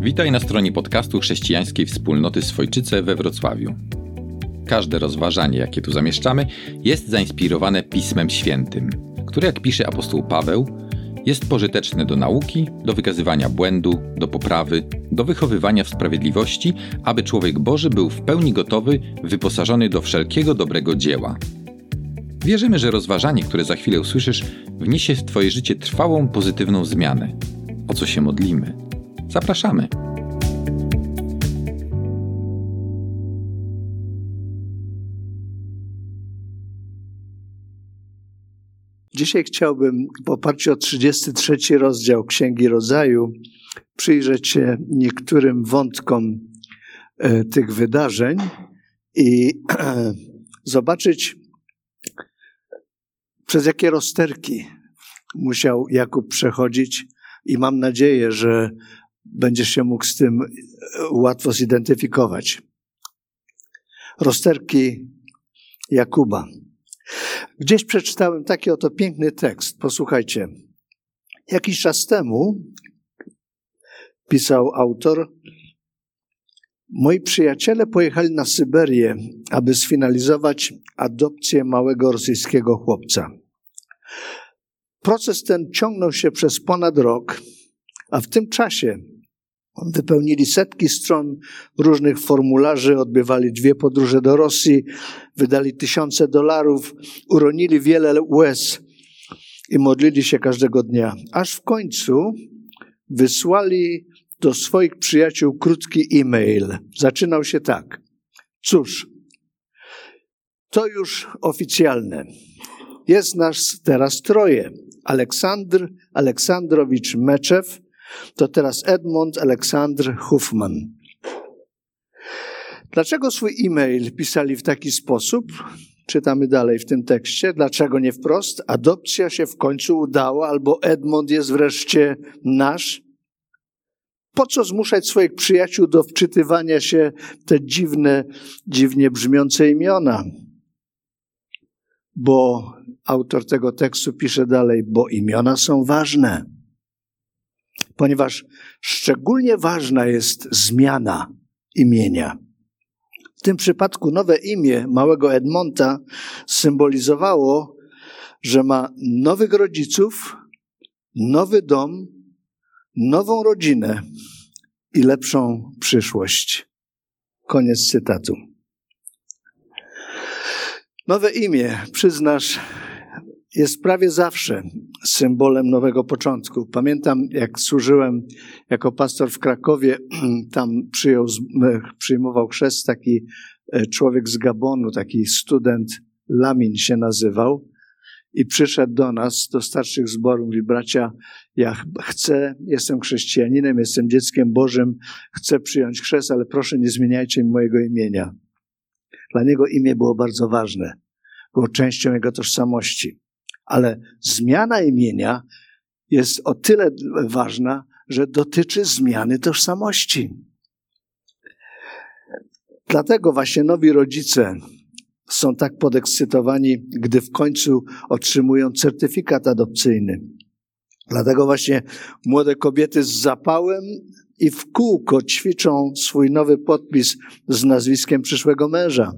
Witaj na stronie podcastu chrześcijańskiej wspólnoty Swojczyce we Wrocławiu. Każde rozważanie, jakie tu zamieszczamy, jest zainspirowane Pismem Świętym, które, jak pisze apostoł Paweł, jest pożyteczne do nauki, do wykazywania błędu, do poprawy, do wychowywania w sprawiedliwości, aby człowiek Boży był w pełni gotowy, wyposażony do wszelkiego dobrego dzieła. Wierzymy, że rozważanie, które za chwilę usłyszysz, wniesie w Twoje życie trwałą, pozytywną zmianę. O co się modlimy? Zapraszamy. Dzisiaj chciałbym w oparciu o 33 rozdział Księgi Rodzaju przyjrzeć się niektórym wątkom e, tych wydarzeń i zobaczyć, przez jakie rozterki musiał Jakub przechodzić, i mam nadzieję, że będziesz się mógł z tym e, łatwo zidentyfikować. Rozterki Jakuba. Gdzieś przeczytałem taki oto piękny tekst. Posłuchajcie. Jakiś czas temu pisał autor, moi przyjaciele pojechali na Syberię, aby sfinalizować adopcję małego rosyjskiego chłopca. Proces ten ciągnął się przez ponad rok, a w tym czasie wypełnili setki stron różnych formularzy, odbywali dwie podróże do Rosji, wydali tysiące dolarów, uronili wiele łez i modlili się każdego dnia. Aż w końcu wysłali do swoich przyjaciół krótki e-mail. Zaczynał się tak. Cóż, to już oficjalne. Jest nas teraz troje. Aleksandr Aleksandrowicz Meczew, to teraz Edmund Aleksandr Huffman. Dlaczego swój e-mail pisali w taki sposób? Czytamy dalej w tym tekście. Dlaczego nie wprost? Adopcja się w końcu udała, albo Edmund jest wreszcie nasz? Po co zmuszać swoich przyjaciół do wczytywania się te dziwne, dziwnie brzmiące imiona? Bo autor tego tekstu pisze dalej, bo imiona są ważne. Ponieważ szczególnie ważna jest zmiana imienia. W tym przypadku nowe imię małego Edmonta symbolizowało, że ma nowych rodziców, nowy dom, nową rodzinę i lepszą przyszłość. Koniec cytatu. Nowe imię, przyznasz, jest prawie zawsze symbolem nowego początku. Pamiętam, jak służyłem jako pastor w Krakowie, tam przyjął, przyjmował chrzest taki e, człowiek z Gabonu, taki student, Lamin się nazywał, i przyszedł do nas, do starszych zborów, mówi, bracia, ja chcę, jestem chrześcijaninem, jestem dzieckiem Bożym, chcę przyjąć chrzest, ale proszę nie zmieniajcie mi mojego imienia. Dla niego imię było bardzo ważne, było częścią jego tożsamości. Ale zmiana imienia jest o tyle ważna, że dotyczy zmiany tożsamości. Dlatego właśnie nowi rodzice są tak podekscytowani, gdy w końcu otrzymują certyfikat adopcyjny. Dlatego właśnie młode kobiety z zapałem i w kółko ćwiczą swój nowy podpis z nazwiskiem przyszłego męża.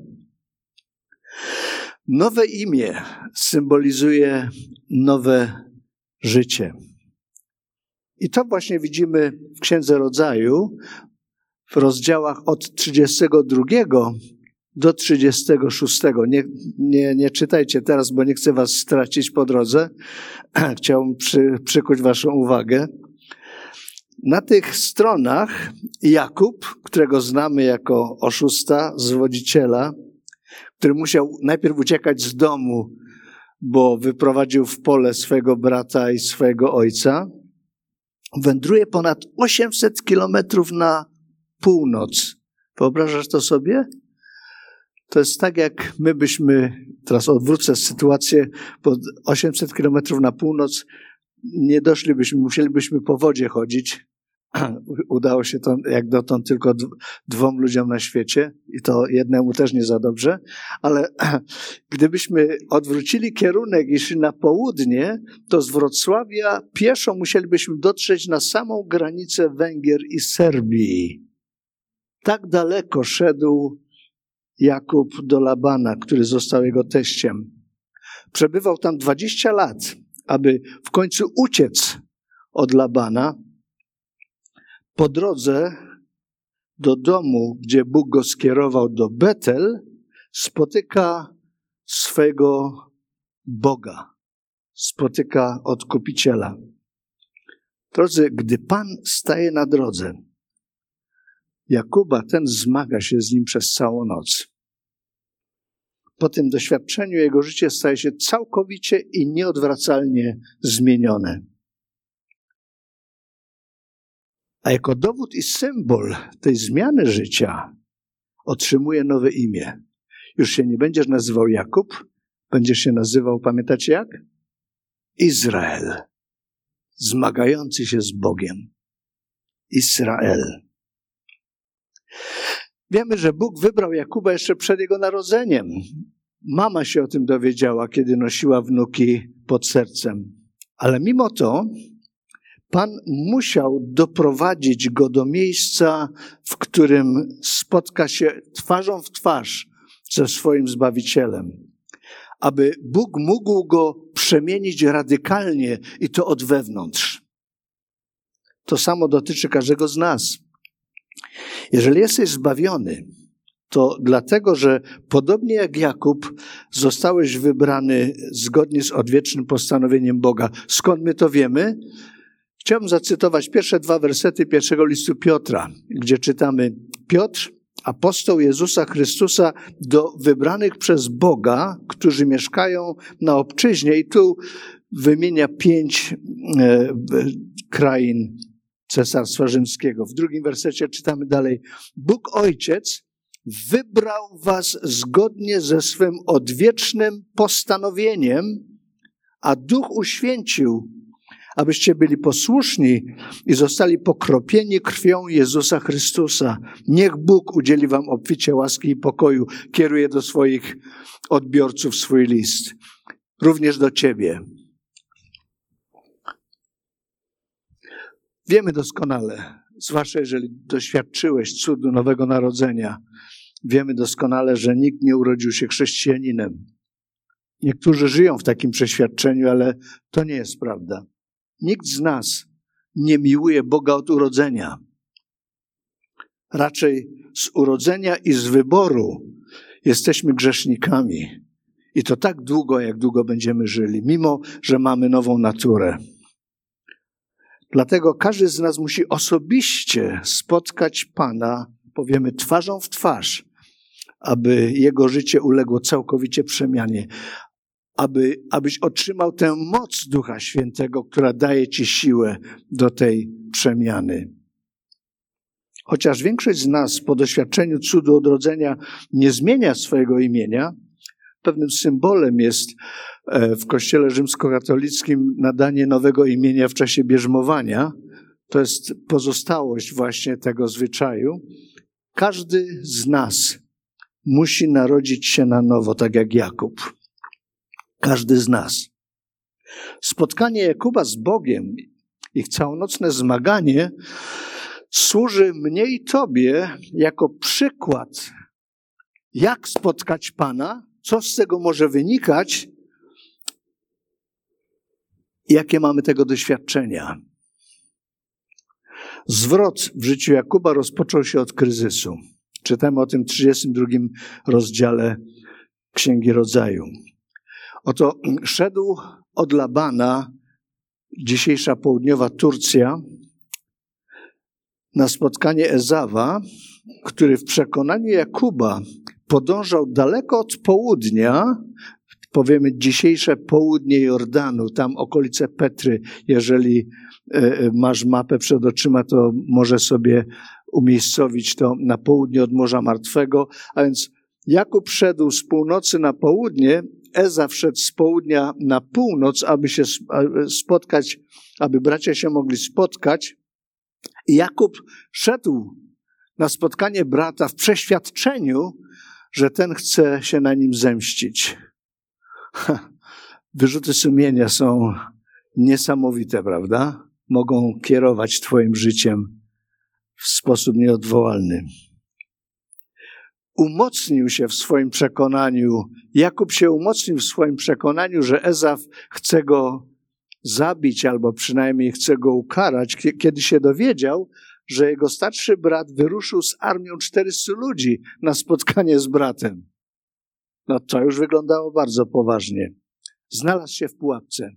Nowe imię symbolizuje nowe życie. I to właśnie widzimy w Księdze Rodzaju w rozdziałach od 32 do 36. Nie, nie, nie czytajcie teraz, bo nie chcę was stracić po drodze. Chciałbym przy, przykuć waszą uwagę. Na tych stronach Jakub, którego znamy jako oszusta, zwodziciela, który musiał najpierw uciekać z domu, bo wyprowadził w pole swojego brata i swojego ojca, wędruje ponad 800 kilometrów na północ. Wyobrażasz to sobie? To jest tak, jak my byśmy, teraz odwrócę sytuację, po 800 kilometrów na północ nie doszlibyśmy, musielibyśmy po wodzie chodzić, udało się to jak dotąd tylko dwom ludziom na świecie i to jednemu też nie za dobrze, ale gdybyśmy odwrócili kierunek i szli na południe, to z Wrocławia pieszo musielibyśmy dotrzeć na samą granicę Węgier i Serbii. Tak daleko szedł Jakub do Labana, który został jego teściem. Przebywał tam 20 lat, aby w końcu uciec od Labana. Po drodze do domu, gdzie Bóg go skierował do Betel, spotyka swego Boga, spotyka odkupiciela. Drodzy, gdy Pan staje na drodze, Jakuba ten zmaga się z nim przez całą noc. Po tym doświadczeniu jego życie staje się całkowicie i nieodwracalnie zmienione. A jako dowód i symbol tej zmiany życia otrzymuje nowe imię. Już się nie będziesz nazywał Jakub, będziesz się nazywał, pamiętacie jak? Izrael. Zmagający się z Bogiem. Izrael. Wiemy, że Bóg wybrał Jakuba jeszcze przed jego narodzeniem. Mama się o tym dowiedziała, kiedy nosiła wnuki pod sercem. Ale mimo to Pan musiał doprowadzić go do miejsca, w którym spotka się twarzą w twarz ze swoim Zbawicielem. Aby Bóg mógł go przemienić radykalnie i to od wewnątrz. To samo dotyczy każdego z nas. Jeżeli jesteś zbawiony, to dlatego, że podobnie jak Jakub, zostałeś wybrany zgodnie z odwiecznym postanowieniem Boga. Skąd my to wiemy? Chciałbym zacytować pierwsze dwa wersety pierwszego listu Piotra, gdzie czytamy: Piotr, apostoł Jezusa Chrystusa, do wybranych przez Boga, którzy mieszkają na obczyźnie, i tu wymienia pięć e, krain Cesarstwa Rzymskiego. W drugim wersecie czytamy dalej: Bóg Ojciec wybrał was zgodnie ze swym odwiecznym postanowieniem, a Duch uświęcił, abyście byli posłuszni i zostali pokropieni krwią Jezusa Chrystusa. Niech Bóg udzieli wam obficie łaski i pokoju. Kieruje do swoich odbiorców swój list. Również do ciebie. Wiemy doskonale, zwłaszcza jeżeli doświadczyłeś cudu Nowego Narodzenia, wiemy doskonale, że nikt nie urodził się chrześcijaninem. Niektórzy żyją w takim przeświadczeniu, ale to nie jest prawda. Nikt z nas nie miłuje Boga od urodzenia. Raczej z urodzenia i z wyboru jesteśmy grzesznikami. I to tak długo, jak długo będziemy żyli, mimo że mamy nową naturę. Dlatego każdy z nas musi osobiście spotkać Pana, powiemy, twarzą w twarz, aby jego życie uległo całkowicie przemianie, aby, abyś otrzymał tę moc Ducha Świętego, która daje ci siłę do tej przemiany. Chociaż większość z nas po doświadczeniu cudu odrodzenia nie zmienia swojego imienia, pewnym symbolem jest e, w Kościele rzymskokatolickim nadanie nowego imienia w czasie bierzmowania. To jest pozostałość właśnie tego zwyczaju. Każdy z nas musi narodzić się na nowo, tak jak Jakub. Każdy z nas. Spotkanie Jakuba z Bogiem, ich całonocne zmaganie, służy mnie i Tobie jako przykład, jak spotkać Pana co z tego może wynikać? Jakie mamy tego doświadczenia? Zwrot w życiu Jakuba rozpoczął się od kryzysu. Czytamy o tym w 32 rozdziale Księgi Rodzaju. Oto szedł od Labana, dzisiejsza południowa Turcja, na spotkanie Ezawa, który w przekonaniu Jakuba podążał daleko od południa, powiemy dzisiejsze południe Jordanu, tam okolice Petry. Jeżeli e, e, masz mapę przed oczyma, to może sobie umiejscowić to na południe od Morza Martwego. A więc Jakub szedł z północy na południe, Eza wszedł z południa na północ, aby się spotkać, aby bracia się mogli spotkać. I Jakub szedł na spotkanie brata w przeświadczeniu, że ten chce się na nim zemścić. Wyrzuty sumienia są niesamowite, prawda? Mogą kierować Twoim życiem w sposób nieodwołalny. Umocnił się w swoim przekonaniu, Jakub się umocnił w swoim przekonaniu, że Ezaf chce go zabić albo przynajmniej chce go ukarać, kiedy się dowiedział, że jego starszy brat wyruszył z armią 400 ludzi na spotkanie z bratem. No to już wyglądało bardzo poważnie. Znalazł się w pułapce.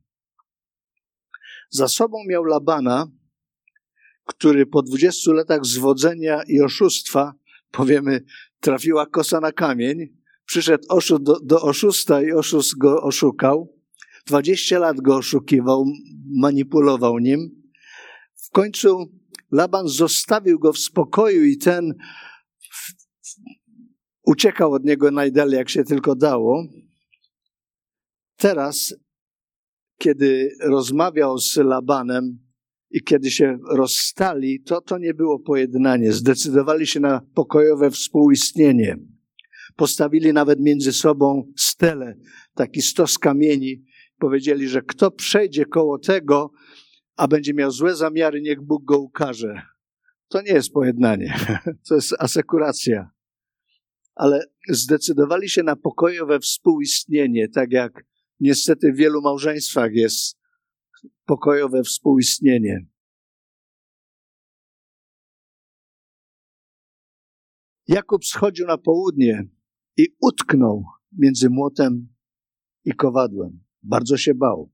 Za sobą miał Labana, który po 20 latach zwodzenia i oszustwa, powiemy, trafiła kosa na kamień, przyszedł oszust do, do oszusta i oszust go oszukał. 20 lat go oszukiwał, manipulował nim. W końcu Laban zostawił go w spokoju i ten uciekał od niego najdalej, jak się tylko dało. Teraz, kiedy rozmawiał z Labanem i kiedy się rozstali, to to nie było pojednanie. Zdecydowali się na pokojowe współistnienie. Postawili nawet między sobą stele, taki stos kamieni. Powiedzieli, że kto przejdzie koło tego, a będzie miał złe zamiary, niech Bóg go ukaże. To nie jest pojednanie, to jest asekuracja. Ale zdecydowali się na pokojowe współistnienie, tak jak niestety w wielu małżeństwach jest pokojowe współistnienie. Jakub schodził na południe i utknął między młotem i kowadłem. Bardzo się bał.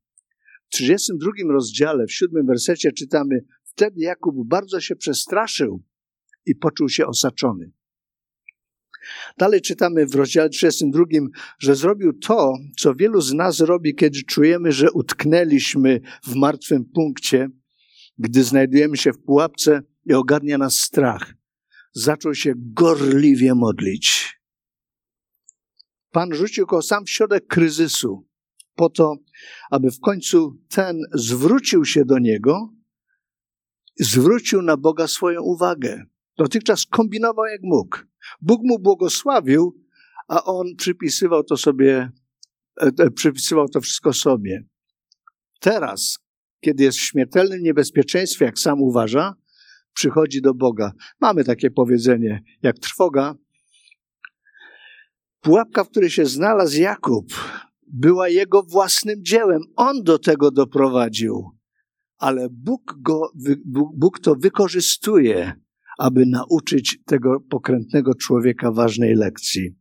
W 32 rozdziale, w siódmym wersecie czytamy: Wtedy Jakub bardzo się przestraszył i poczuł się osaczony. Dalej czytamy w rozdziale 32, że zrobił to, co wielu z nas robi, kiedy czujemy, że utknęliśmy w martwym punkcie, gdy znajdujemy się w pułapce i ogarnia nas strach. Zaczął się gorliwie modlić. Pan rzucił go sam w środek kryzysu, po to, aby w końcu ten zwrócił się do niego, zwrócił na Boga swoją uwagę. Dotychczas kombinował jak mógł. Bóg mu błogosławił, a on przypisywał to sobie, e, e, przypisywał to wszystko sobie. Teraz, kiedy jest w śmiertelnym niebezpieczeństwie, jak sam uważa, przychodzi do Boga. Mamy takie powiedzenie, jak trwoga. Pułapka, w której się znalazł Jakub, była jego własnym dziełem. On do tego doprowadził. Ale Bóg, go, Bóg to wykorzystuje, aby nauczyć tego pokrętnego człowieka ważnej lekcji.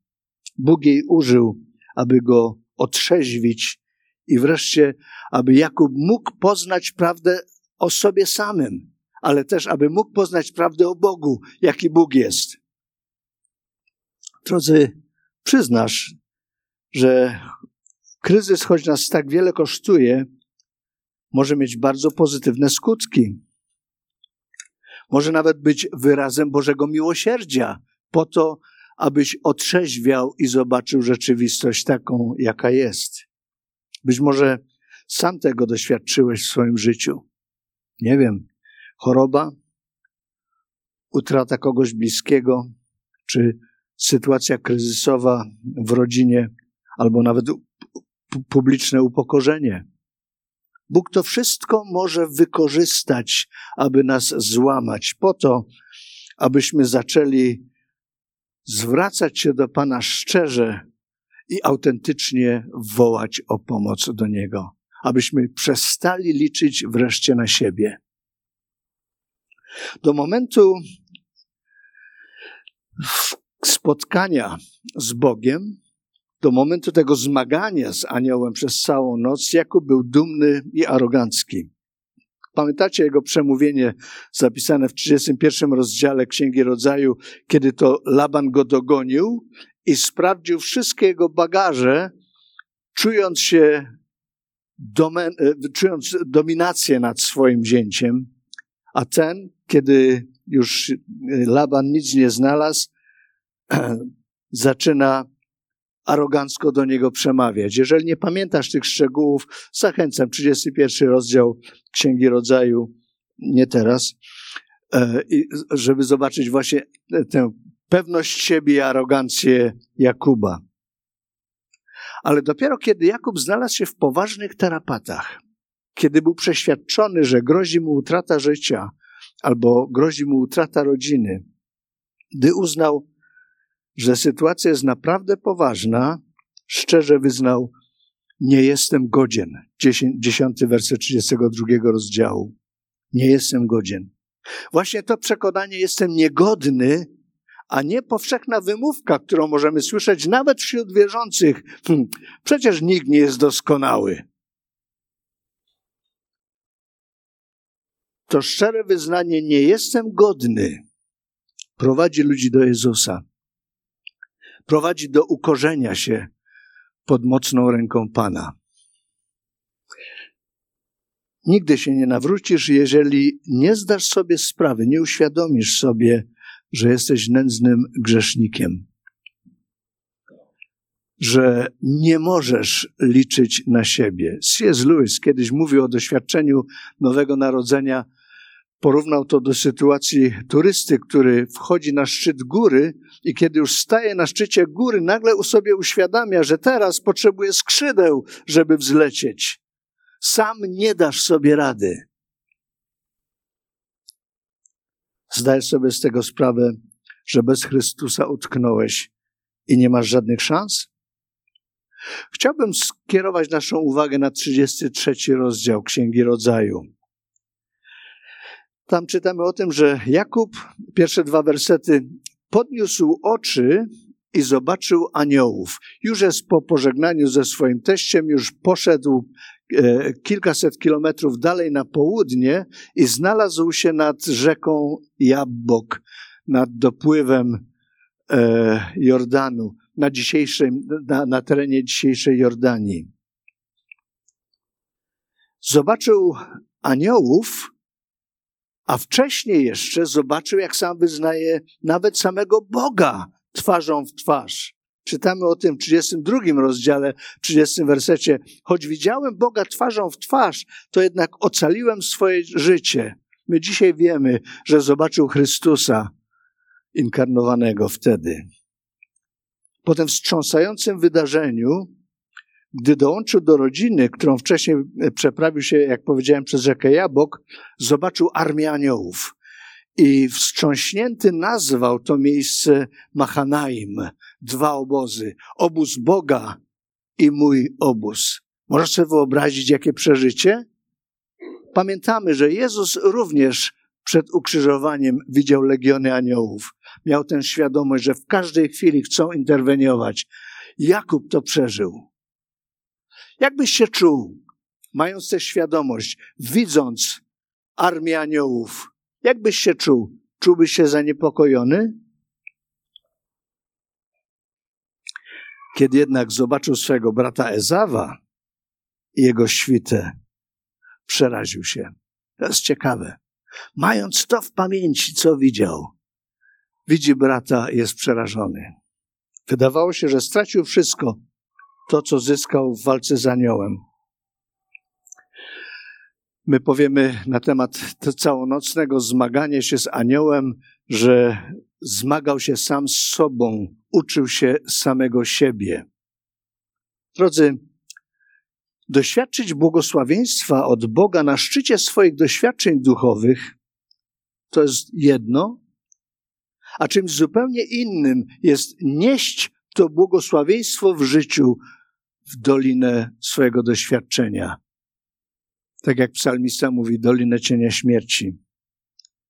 Bóg jej użył, aby go otrzeźwić i wreszcie, aby Jakub mógł poznać prawdę o sobie samym, ale też, aby mógł poznać prawdę o Bogu, jaki Bóg jest. Drodzy, przyznasz, że kryzys, choć nas tak wiele kosztuje, może mieć bardzo pozytywne skutki. Może nawet być wyrazem Bożego miłosierdzia, po to, abyś otrzeźwiał i zobaczył rzeczywistość taką, jaka jest. Być może sam tego doświadczyłeś w swoim życiu. Nie wiem, choroba, utrata kogoś bliskiego, czy sytuacja kryzysowa w rodzinie, albo nawet publiczne upokorzenie. Bóg to wszystko może wykorzystać, aby nas złamać, po to, abyśmy zaczęli zwracać się do Pana szczerze i autentycznie wołać o pomoc do Niego, abyśmy przestali liczyć wreszcie na siebie. Do momentu spotkania z Bogiem do momentu tego zmagania z aniołem przez całą noc Jakub był dumny i arogancki. Pamiętacie jego przemówienie zapisane w 31 rozdziale Księgi Rodzaju, kiedy to Laban go dogonił i sprawdził wszystkie jego bagaże, czując się domen, e, czując dominację nad swoim zięciem, a ten, kiedy już Laban nic nie znalazł, zaczyna arogancko do niego przemawiać. Jeżeli nie pamiętasz tych szczegółów, zachęcam, 31 rozdział Księgi Rodzaju, nie teraz, e, żeby zobaczyć właśnie tę pewność siebie i arogancję Jakuba. Ale dopiero kiedy Jakub znalazł się w poważnych tarapatach, kiedy był przeświadczony, że grozi mu utrata życia albo grozi mu utrata rodziny, gdy uznał, że sytuacja jest naprawdę poważna, szczerze wyznał: Nie jestem godzien. Dziesiąty werset 32 rozdziału. Nie jestem godzien. Właśnie to przekonanie jestem niegodny, a nie powszechna wymówka, którą możemy słyszeć nawet wśród wierzących. Hm, przecież nikt nie jest doskonały. To szczere wyznanie, nie jestem godny, prowadzi ludzi do Jezusa. Prowadzi do ukorzenia się pod mocną ręką Pana. Nigdy się nie nawrócisz, jeżeli nie zdasz sobie sprawy, nie uświadomisz sobie, że jesteś nędznym grzesznikiem, że nie możesz liczyć na siebie. C.S. Lewis kiedyś mówił o doświadczeniu Nowego Narodzenia, porównał to do sytuacji turysty, który wchodzi na szczyt góry i kiedy już staje na szczycie góry, nagle u sobie uświadamia, że teraz potrzebuje skrzydeł, żeby wzlecieć. Sam nie dasz sobie rady. Zdajesz sobie z tego sprawę, że bez Chrystusa utknąłeś i nie masz żadnych szans? Chciałbym skierować naszą uwagę na 33 rozdział Księgi Rodzaju. Tam czytamy o tym, że Jakub, pierwsze dwa wersety, podniósł oczy i zobaczył aniołów. Już jest po pożegnaniu ze swoim teściem, już poszedł e, kilkaset kilometrów dalej na południe i znalazł się nad rzeką Jabbok, nad dopływem e, Jordanu, na, dzisiejszym, na, na terenie dzisiejszej Jordanii. Zobaczył aniołów, a wcześniej jeszcze zobaczył, jak sam wyznaje nawet samego Boga twarzą w twarz. Czytamy o tym w 32 rozdziale, 30 wersecie. Choć widziałem Boga twarzą w twarz, to jednak ocaliłem swoje życie. My dzisiaj wiemy, że zobaczył Chrystusa inkarnowanego wtedy. Po tym wstrząsającym wydarzeniu, gdy dołączył do rodziny, którą wcześniej przeprawił się, jak powiedziałem, przez rzekę Jabok, zobaczył armię aniołów i wstrząśnięty nazwał to miejsce Machanaim, dwa obozy, obóz Boga i mój obóz. Możesz sobie wyobrazić, jakie przeżycie? Pamiętamy, że Jezus również przed ukrzyżowaniem widział legiony aniołów. Miał tę świadomość, że w każdej chwili chcą interweniować. Jakub to przeżył. Jakbyś się czuł, mając tę świadomość, widząc armię aniołów, jak byś się czuł? Czułbyś się zaniepokojony? Kiedy jednak zobaczył swojego brata Ezawa i jego świtę, przeraził się. To jest ciekawe. Mając to w pamięci, co widział, widzi brata jest przerażony. Wydawało się, że stracił wszystko, to co zyskał w walce z aniołem. My powiemy na temat całonocnego zmagania się z aniołem, że zmagał się sam z sobą, uczył się samego siebie. Drodzy, doświadczyć błogosławieństwa od Boga na szczycie swoich doświadczeń duchowych to jest jedno, a czymś zupełnie innym jest nieść to błogosławieństwo w życiu w dolinę swojego doświadczenia tak jak psalmista mówi, dolinę cienia śmierci.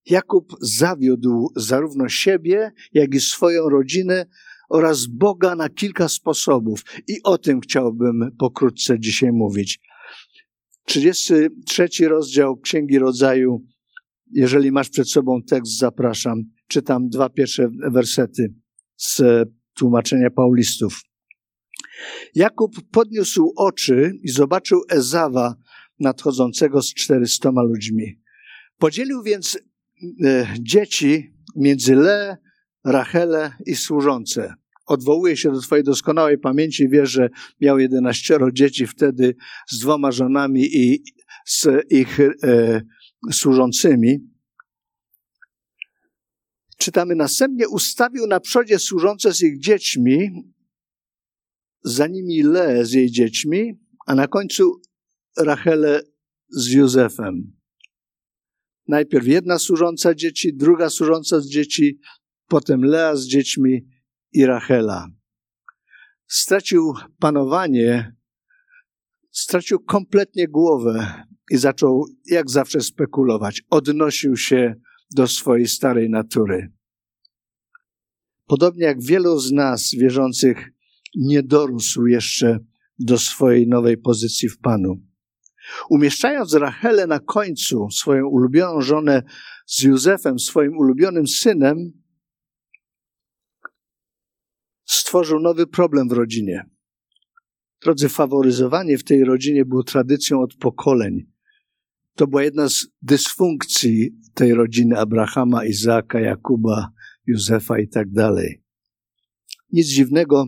Jakub zawiódł zarówno siebie, jak i swoją rodzinę oraz Boga na kilka sposobów. I o tym chciałbym pokrótce dzisiaj mówić. 33 rozdział Księgi Rodzaju. Jeżeli masz przed sobą tekst, zapraszam. Czytam dwa pierwsze wersety z tłumaczenia Paulistów. Jakub podniósł oczy i zobaczył Ezawa, nadchodzącego z czterystoma ludźmi. Podzielił więc e, dzieci między Le, Rachele i służące. Odwołuje się do Twojej doskonałej pamięci, wie, że miał jedenaścioro dzieci wtedy z dwoma żonami i z ich e, służącymi. czytamy następnie ustawił na przodzie służące z ich dziećmi, za nimi Le z jej dziećmi, a na końcu Rachelę z Józefem. Najpierw jedna służąca dzieci, druga służąca z dzieci, potem Lea z dziećmi i Rachela. Stracił panowanie, stracił kompletnie głowę i zaczął, jak zawsze, spekulować. Odnosił się do swojej starej natury. Podobnie jak wielu z nas wierzących nie dorósł jeszcze do swojej nowej pozycji w Panu. Umieszczając Rachelę na końcu, swoją ulubioną żonę z Józefem, swoim ulubionym synem, stworzył nowy problem w rodzinie. Drodzy, faworyzowanie w tej rodzinie było tradycją od pokoleń. To była jedna z dysfunkcji tej rodziny Abrahama, Izaaka, Jakuba, Józefa i tak dalej. Nic dziwnego,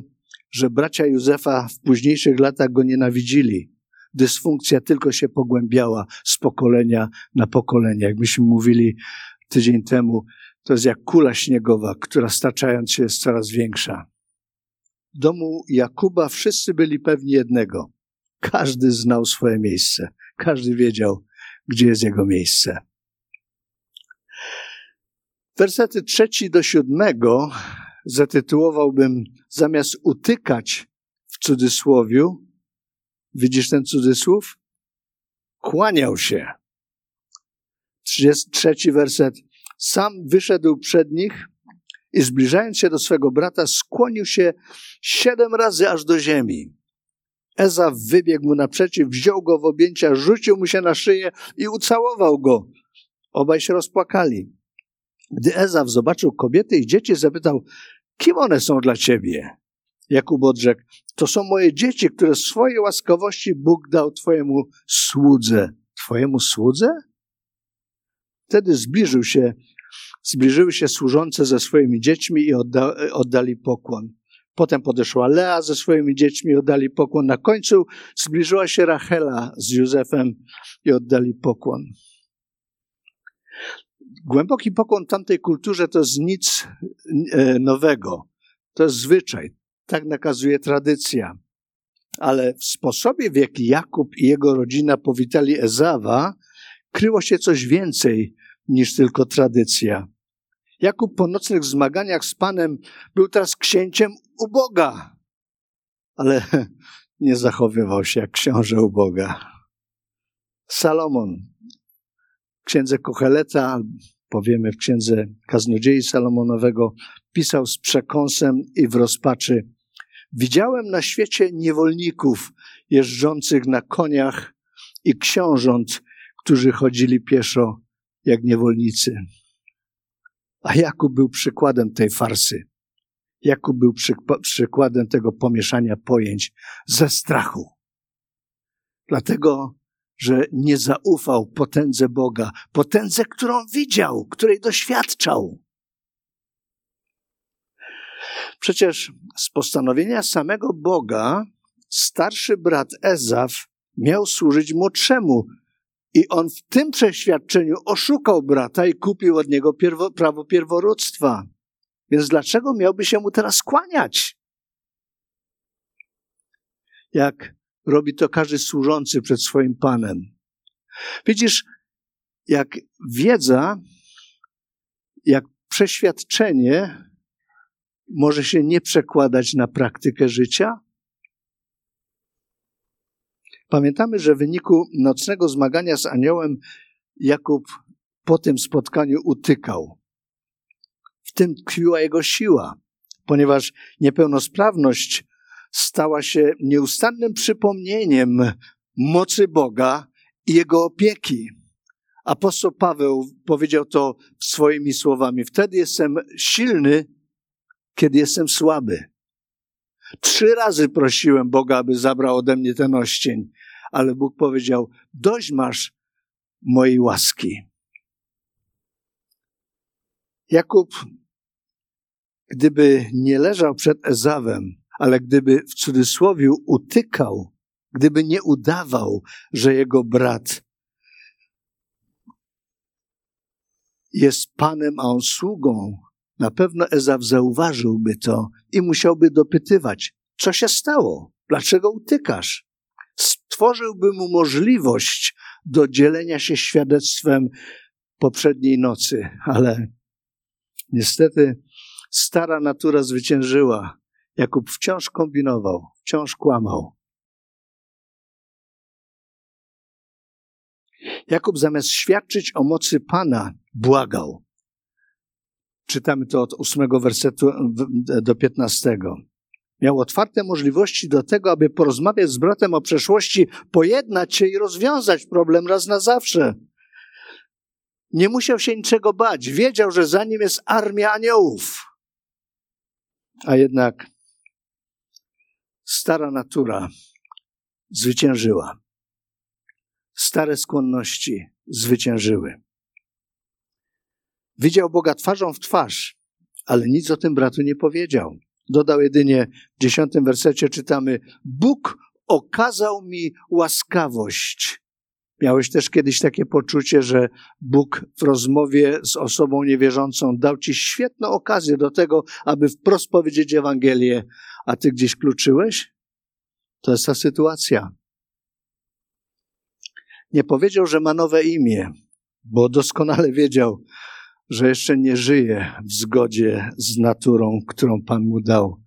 że bracia Józefa w późniejszych latach go nienawidzili. Dysfunkcja tylko się pogłębiała z pokolenia na pokolenie. Jak myśmy mówili tydzień temu, to jest jak kula śniegowa, która staczając się jest coraz większa. W domu Jakuba wszyscy byli pewni jednego. Każdy znał swoje miejsce. Każdy wiedział, gdzie jest jego miejsce. Wersety trzeci do siódmego zatytułowałbym zamiast utykać w cudzysłowiu, widzisz ten cudzysłów? Kłaniał się. 33 werset. Sam wyszedł przed nich i zbliżając się do swego brata, skłonił się siedem razy aż do ziemi. Eza wybiegł mu naprzeciw, wziął go w objęcia, rzucił mu się na szyję i ucałował go. Obaj się rozpłakali. Gdy Ezaw zobaczył kobiety i dzieci, zapytał, kim one są dla ciebie? Jakub odrzekł, to są moje dzieci, które swojej łaskawości Bóg dał twojemu słudze. Twojemu słudze? Wtedy zbliżył się, zbliżyły się służące ze swoimi dziećmi i odda, oddali pokłon. Potem podeszła Lea ze swoimi dziećmi i oddali pokłon. Na końcu zbliżyła się Rachela z Józefem i oddali pokłon. Głęboki pokłon tamtej kulturze to jest nic e, nowego. To jest zwyczaj. Tak nakazuje tradycja. Ale w sposobie, w jaki Jakub i jego rodzina powitali Ezawa, kryło się coś więcej niż tylko tradycja. Jakub po nocnych zmaganiach z Panem był teraz księciem u Boga, ale nie zachowywał się jak książę u Boga. Salomon, księdze Kocheleta, powiemy w księdze Kaznodziei Salomonowego, pisał z przekąsem i w rozpaczy. Widziałem na świecie niewolników jeżdżących na koniach i książąt, którzy chodzili pieszo jak niewolnicy. A Jakub był przykładem tej farsy. Jakub był przykładem tego pomieszania pojęć ze strachu. Dlatego, że nie zaufał potędze Boga, potędze, którą widział, której doświadczał. Przecież z postanowienia samego Boga starszy brat Ezaf miał służyć młodszemu, i on w tym przeświadczeniu oszukał brata i kupił od niego pierwo, prawo pierworództwa. Więc dlaczego miałby się mu teraz kłaniać? Jak robi to każdy służący przed swoim panem. Widzisz, jak wiedza, jak przeświadczenie może się nie przekładać na praktykę życia, Pamiętamy, że w wyniku nocnego zmagania z aniołem Jakub po tym spotkaniu utykał. W tym tkwiła jego siła, ponieważ niepełnosprawność stała się nieustannym przypomnieniem mocy Boga i jego opieki. Apostoł Paweł powiedział to swoimi słowami: Wtedy jestem silny, kiedy jestem słaby. Trzy razy prosiłem Boga, aby zabrał ode mnie ten oścień, ale Bóg powiedział: Dość masz mojej łaski. Jakub, gdyby nie leżał przed Ezawem, ale gdyby w cudzysłowie utykał, gdyby nie udawał, że jego brat jest panem, a on sługą, na pewno Ezaw zauważyłby to i musiałby dopytywać, co się stało, dlaczego utykasz. Stworzyłby mu możliwość do dzielenia się świadectwem poprzedniej nocy, ale niestety stara natura zwyciężyła. Jakub wciąż kombinował, wciąż kłamał. Jakub zamiast świadczyć o mocy Pana, błagał. Czytamy to od ósmego wersetu do piętnastego. Miał otwarte możliwości do tego, aby porozmawiać z bratem o przeszłości, pojednać się i rozwiązać problem raz na zawsze. Nie musiał się niczego bać. Wiedział, że za nim jest armia aniołów. A jednak stara natura zwyciężyła. Stare skłonności zwyciężyły. Widział Boga twarzą w twarz, ale nic o tym bratu nie powiedział. Dodał jedynie w dziesiątym wersecie czytamy: Bóg okazał mi łaskawość. Miałeś też kiedyś takie poczucie, że Bóg w rozmowie z osobą niewierzącą dał ci świetną okazję do tego, aby wprost powiedzieć Ewangelię, a ty gdzieś kluczyłeś? To jest ta sytuacja. Nie powiedział, że ma nowe imię, bo doskonale wiedział, że jeszcze nie żyje w zgodzie z naturą, którą Pan mu dał.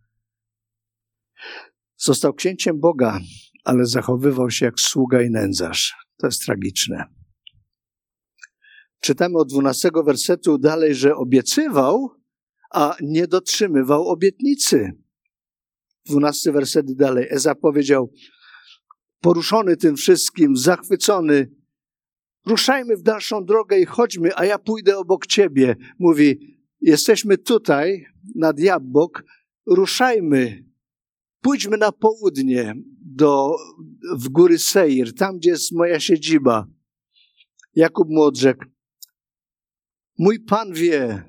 Został księciem Boga, ale zachowywał się jak sługa i nędzarz. To jest tragiczne. Czytamy od dwunastego wersetu dalej, że obiecywał, a nie dotrzymywał obietnicy. Dwunasty werset dalej. Eza powiedział, poruszony tym wszystkim, zachwycony, ruszajmy w dalszą drogę i chodźmy, a ja pójdę obok ciebie. Mówi, jesteśmy tutaj, nad Jabbok, ruszajmy, pójdźmy na południe, do, w góry Seir, tam gdzie jest moja siedziba. Jakub mu odrzekł, mój pan wie,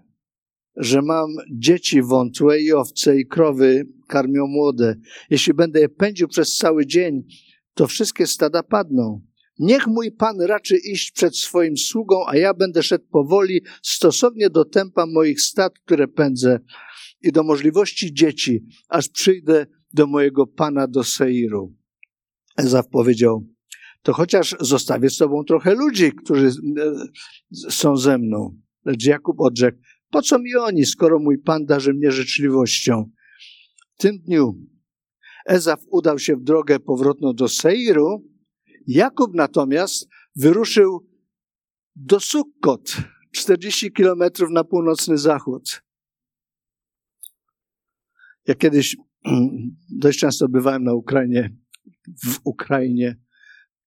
że mam dzieci wątłe i owce i krowy karmią młode. Jeśli będę je pędził przez cały dzień, to wszystkie stada padną. Niech mój Pan raczy iść przed swoim sługą, a ja będę szedł powoli, stosownie do tempa moich stad, które pędzę i do możliwości dzieci, aż przyjdę do mojego Pana do Seiru. Ezaf powiedział, to chociaż zostawię z tobą trochę ludzi, którzy e, są ze mną. Lecz Jakub odrzekł, po co mi oni, skoro mój Pan darzy mnie życzliwością? W tym dniu Ezaf udał się w drogę powrotną do Seiru, Jakub natomiast wyruszył do Sukkot, 40 kilometrów na północny zachód. Ja kiedyś dość często bywałem na Ukrainie, w Ukrainie.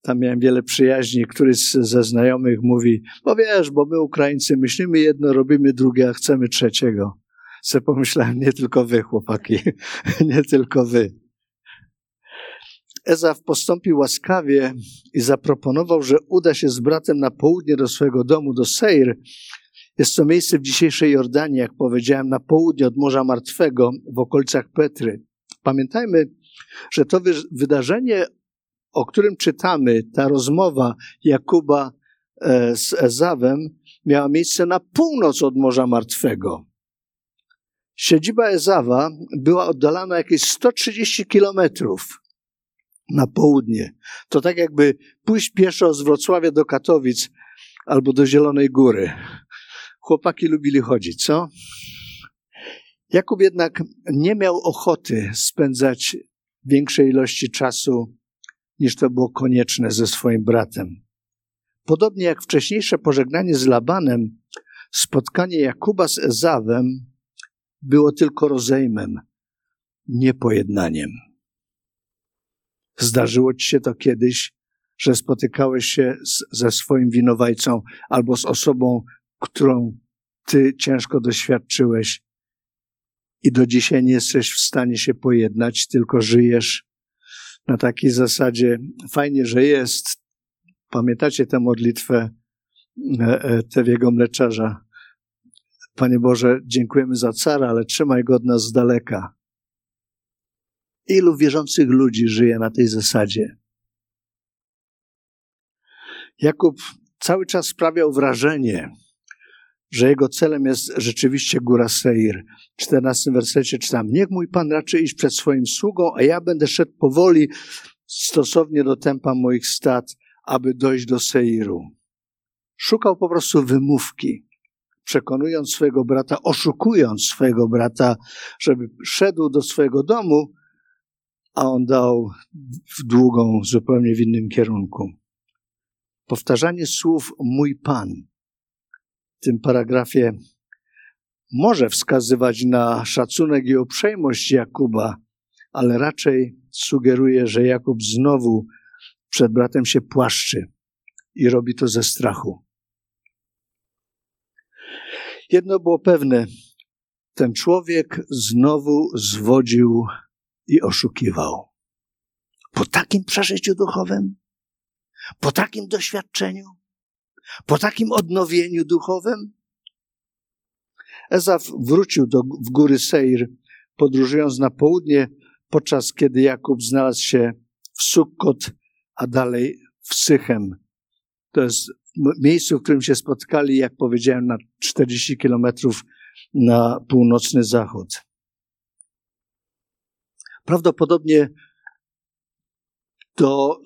Tam miałem wiele przyjaźni. Któryś ze znajomych mówi, bo wiesz, bo my Ukraińcy myślimy jedno, robimy drugie, a chcemy trzeciego. Se pomyślałem, nie tylko wy, chłopaki, nie tylko wy. Ezaf postąpił łaskawie i zaproponował, że uda się z bratem na południe do swojego domu, do Seir. Jest to miejsce w dzisiejszej Jordanii, jak powiedziałem, na południe od Morza Martwego, w okolicach Petry. Pamiętajmy, że to wydarzenie, o którym czytamy, ta rozmowa Jakuba e, z Ezawem, miała miejsce na północ od Morza Martwego. Siedziba Ezawa była oddalana jakieś 130 kilometrów na południe. To tak jakby pójść pieszo z Wrocławia do Katowic albo do Zielonej Góry. Chłopaki lubili chodzić, co? Jakub jednak nie miał ochoty spędzać większej ilości czasu niż to było konieczne ze swoim bratem. Podobnie jak wcześniejsze pożegnanie z Labanem, spotkanie Jakuba z Ezawem było tylko rozejmem, nie pojednaniem. Zdarzyło ci się to kiedyś, że spotykałeś się z, ze swoim winowajcą albo z osobą, którą ty ciężko doświadczyłeś i do dzisiaj nie jesteś w stanie się pojednać, tylko żyjesz na takiej zasadzie, fajnie, że jest. Pamiętacie tę modlitwę e, e, Tewiego Mleczarza? Panie Boże, dziękujemy za cara, ale trzymaj go od nas z daleka. Ilu wierzących ludzi żyje na tej zasadzie? Jakub cały czas sprawiał wrażenie, że jego celem jest rzeczywiście góra Seir. W 14 wersecie czytam, niech mój Pan raczy iść przed swoim sługą, a ja będę szedł powoli stosownie do tempa moich stad, aby dojść do Seiru. Szukał po prostu wymówki, przekonując swojego brata, oszukując swojego brata, żeby szedł do swojego domu, a on dał w długą, zupełnie w innym kierunku. Powtarzanie słów mój Pan w tym paragrafie może wskazywać na szacunek i uprzejmość Jakuba, ale raczej sugeruje, że Jakub znowu przed bratem się płaszczy i robi to ze strachu. Jedno było pewne, ten człowiek znowu zwodził i oszukiwał. Po takim przeżyciu duchowym, po takim doświadczeniu, po takim odnowieniu duchowym, Ezaf wrócił do, w góry Seir, podróżując na południe, podczas kiedy Jakub znalazł się w Sukkot, a dalej w Sychem. To jest miejscu, w którym się spotkali, jak powiedziałem, na 40 kilometrów na północny zachód. Prawdopodobnie do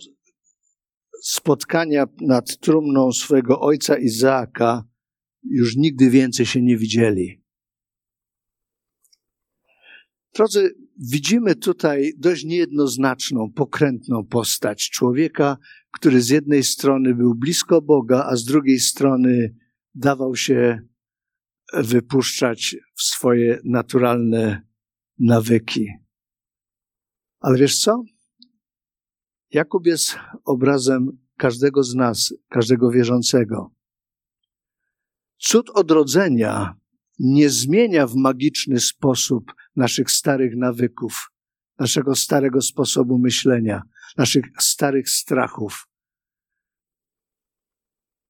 spotkania nad trumną swojego ojca Izaaka już nigdy więcej się nie widzieli. Drodzy, widzimy tutaj dość niejednoznaczną, pokrętną postać człowieka, który z jednej strony był blisko Boga, a z drugiej strony dawał się wypuszczać w swoje naturalne nawyki. Ale wiesz co? Jakub jest obrazem każdego z nas, każdego wierzącego. Cud odrodzenia nie zmienia w magiczny sposób naszych starych nawyków, naszego starego sposobu myślenia, naszych starych strachów.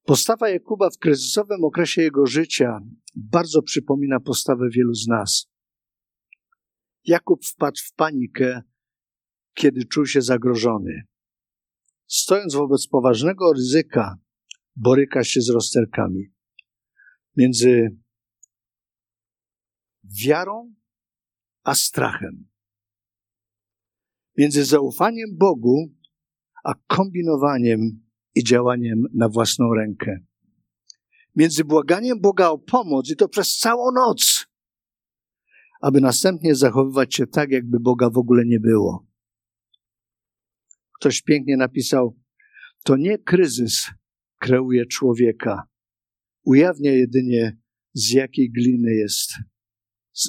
Postawa Jakuba w kryzysowym okresie jego życia bardzo przypomina postawę wielu z nas. Jakub wpadł w panikę, kiedy czuł się zagrożony. Stojąc wobec poważnego ryzyka, boryka się z rozterkami. Między wiarą a strachem. Między zaufaniem Bogu a kombinowaniem i działaniem na własną rękę. Między błaganiem Boga o pomoc i to przez całą noc, aby następnie zachowywać się tak, jakby Boga w ogóle nie było. Ktoś pięknie napisał: To nie kryzys kreuje człowieka, ujawnia jedynie, z jakiej gliny jest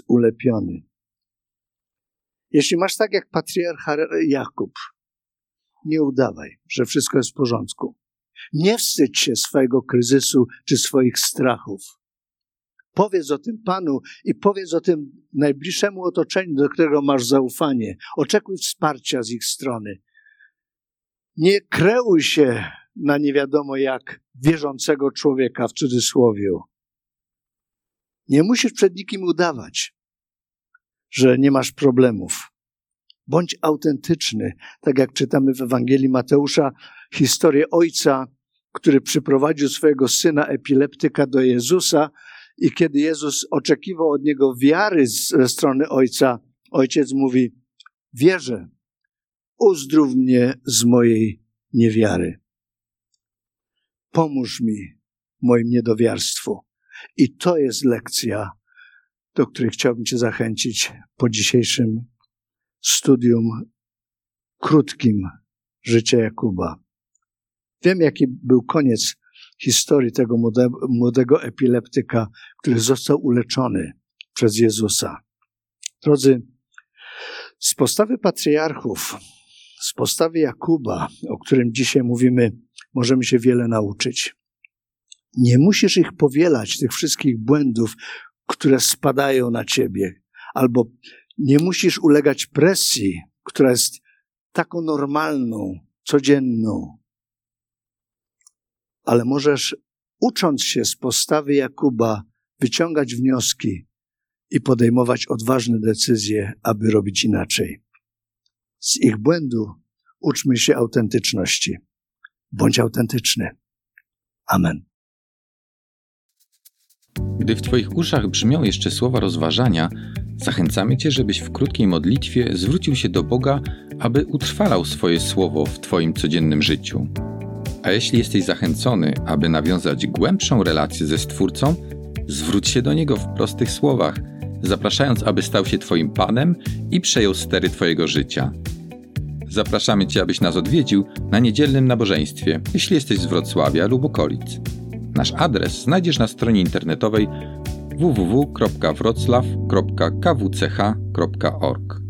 ulepiony. Jeśli masz tak jak patriarcha Jakub, nie udawaj, że wszystko jest w porządku. Nie wstydź się swojego kryzysu czy swoich strachów. Powiedz o tym Panu i powiedz o tym najbliższemu otoczeniu, do którego masz zaufanie. Oczekuj wsparcia z ich strony. Nie kreuj się na nie wiadomo jak wierzącego człowieka w cudzysłowie. Nie musisz przed nikim udawać, że nie masz problemów. Bądź autentyczny, tak jak czytamy w Ewangelii Mateusza historię ojca, który przyprowadził swojego syna epileptyka do Jezusa i kiedy Jezus oczekiwał od niego wiary ze strony ojca, ojciec mówi: Wierzę, uzdrów mnie z mojej niewiary. Pomóż mi moim niedowiarstwu. I to jest lekcja, do której chciałbym Cię zachęcić po dzisiejszym studium krótkim życia Jakuba. Wiem, jaki był koniec historii tego młodego epileptyka, który został uleczony przez Jezusa. Drodzy, z postawy patriarchów, z postawy Jakuba, o którym dzisiaj mówimy, możemy się wiele nauczyć. Nie musisz ich powielać, tych wszystkich błędów, które spadają na ciebie, albo nie musisz ulegać presji, która jest taką normalną, codzienną, ale możesz, ucząc się z postawy Jakuba, wyciągać wnioski i podejmować odważne decyzje, aby robić inaczej. Z ich błędu uczmy się autentyczności. Bądź autentyczny. Amen. Gdy w Twoich uszach brzmią jeszcze słowa rozważania, zachęcamy Cię, żebyś w krótkiej modlitwie zwrócił się do Boga, aby utrwalał swoje słowo w Twoim codziennym życiu. A jeśli jesteś zachęcony, aby nawiązać głębszą relację ze Stwórcą, zwróć się do Niego w prostych słowach, zapraszając, aby stał się Twoim Panem i przejął stery Twojego życia. Zapraszamy Cię, abyś nas odwiedził na niedzielnym nabożeństwie, jeśli jesteś z Wrocławia lub okolic. Nasz adres znajdziesz na stronie internetowej www.wroclaw.kwch.org.